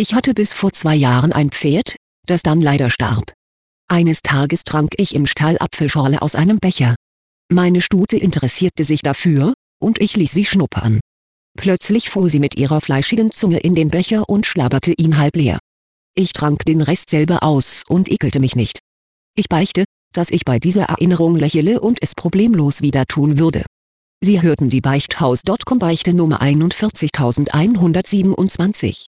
Ich hatte bis vor zwei Jahren ein Pferd, das dann leider starb. Eines Tages trank ich im Stall Apfelschorle aus einem Becher. Meine Stute interessierte sich dafür, und ich ließ sie schnuppern. Plötzlich fuhr sie mit ihrer fleischigen Zunge in den Becher und schlabberte ihn halb leer. Ich trank den Rest selber aus und ekelte mich nicht. Ich beichte, dass ich bei dieser Erinnerung lächele und es problemlos wieder tun würde. Sie hörten die Beichthaus.com Beichte Nummer 41127.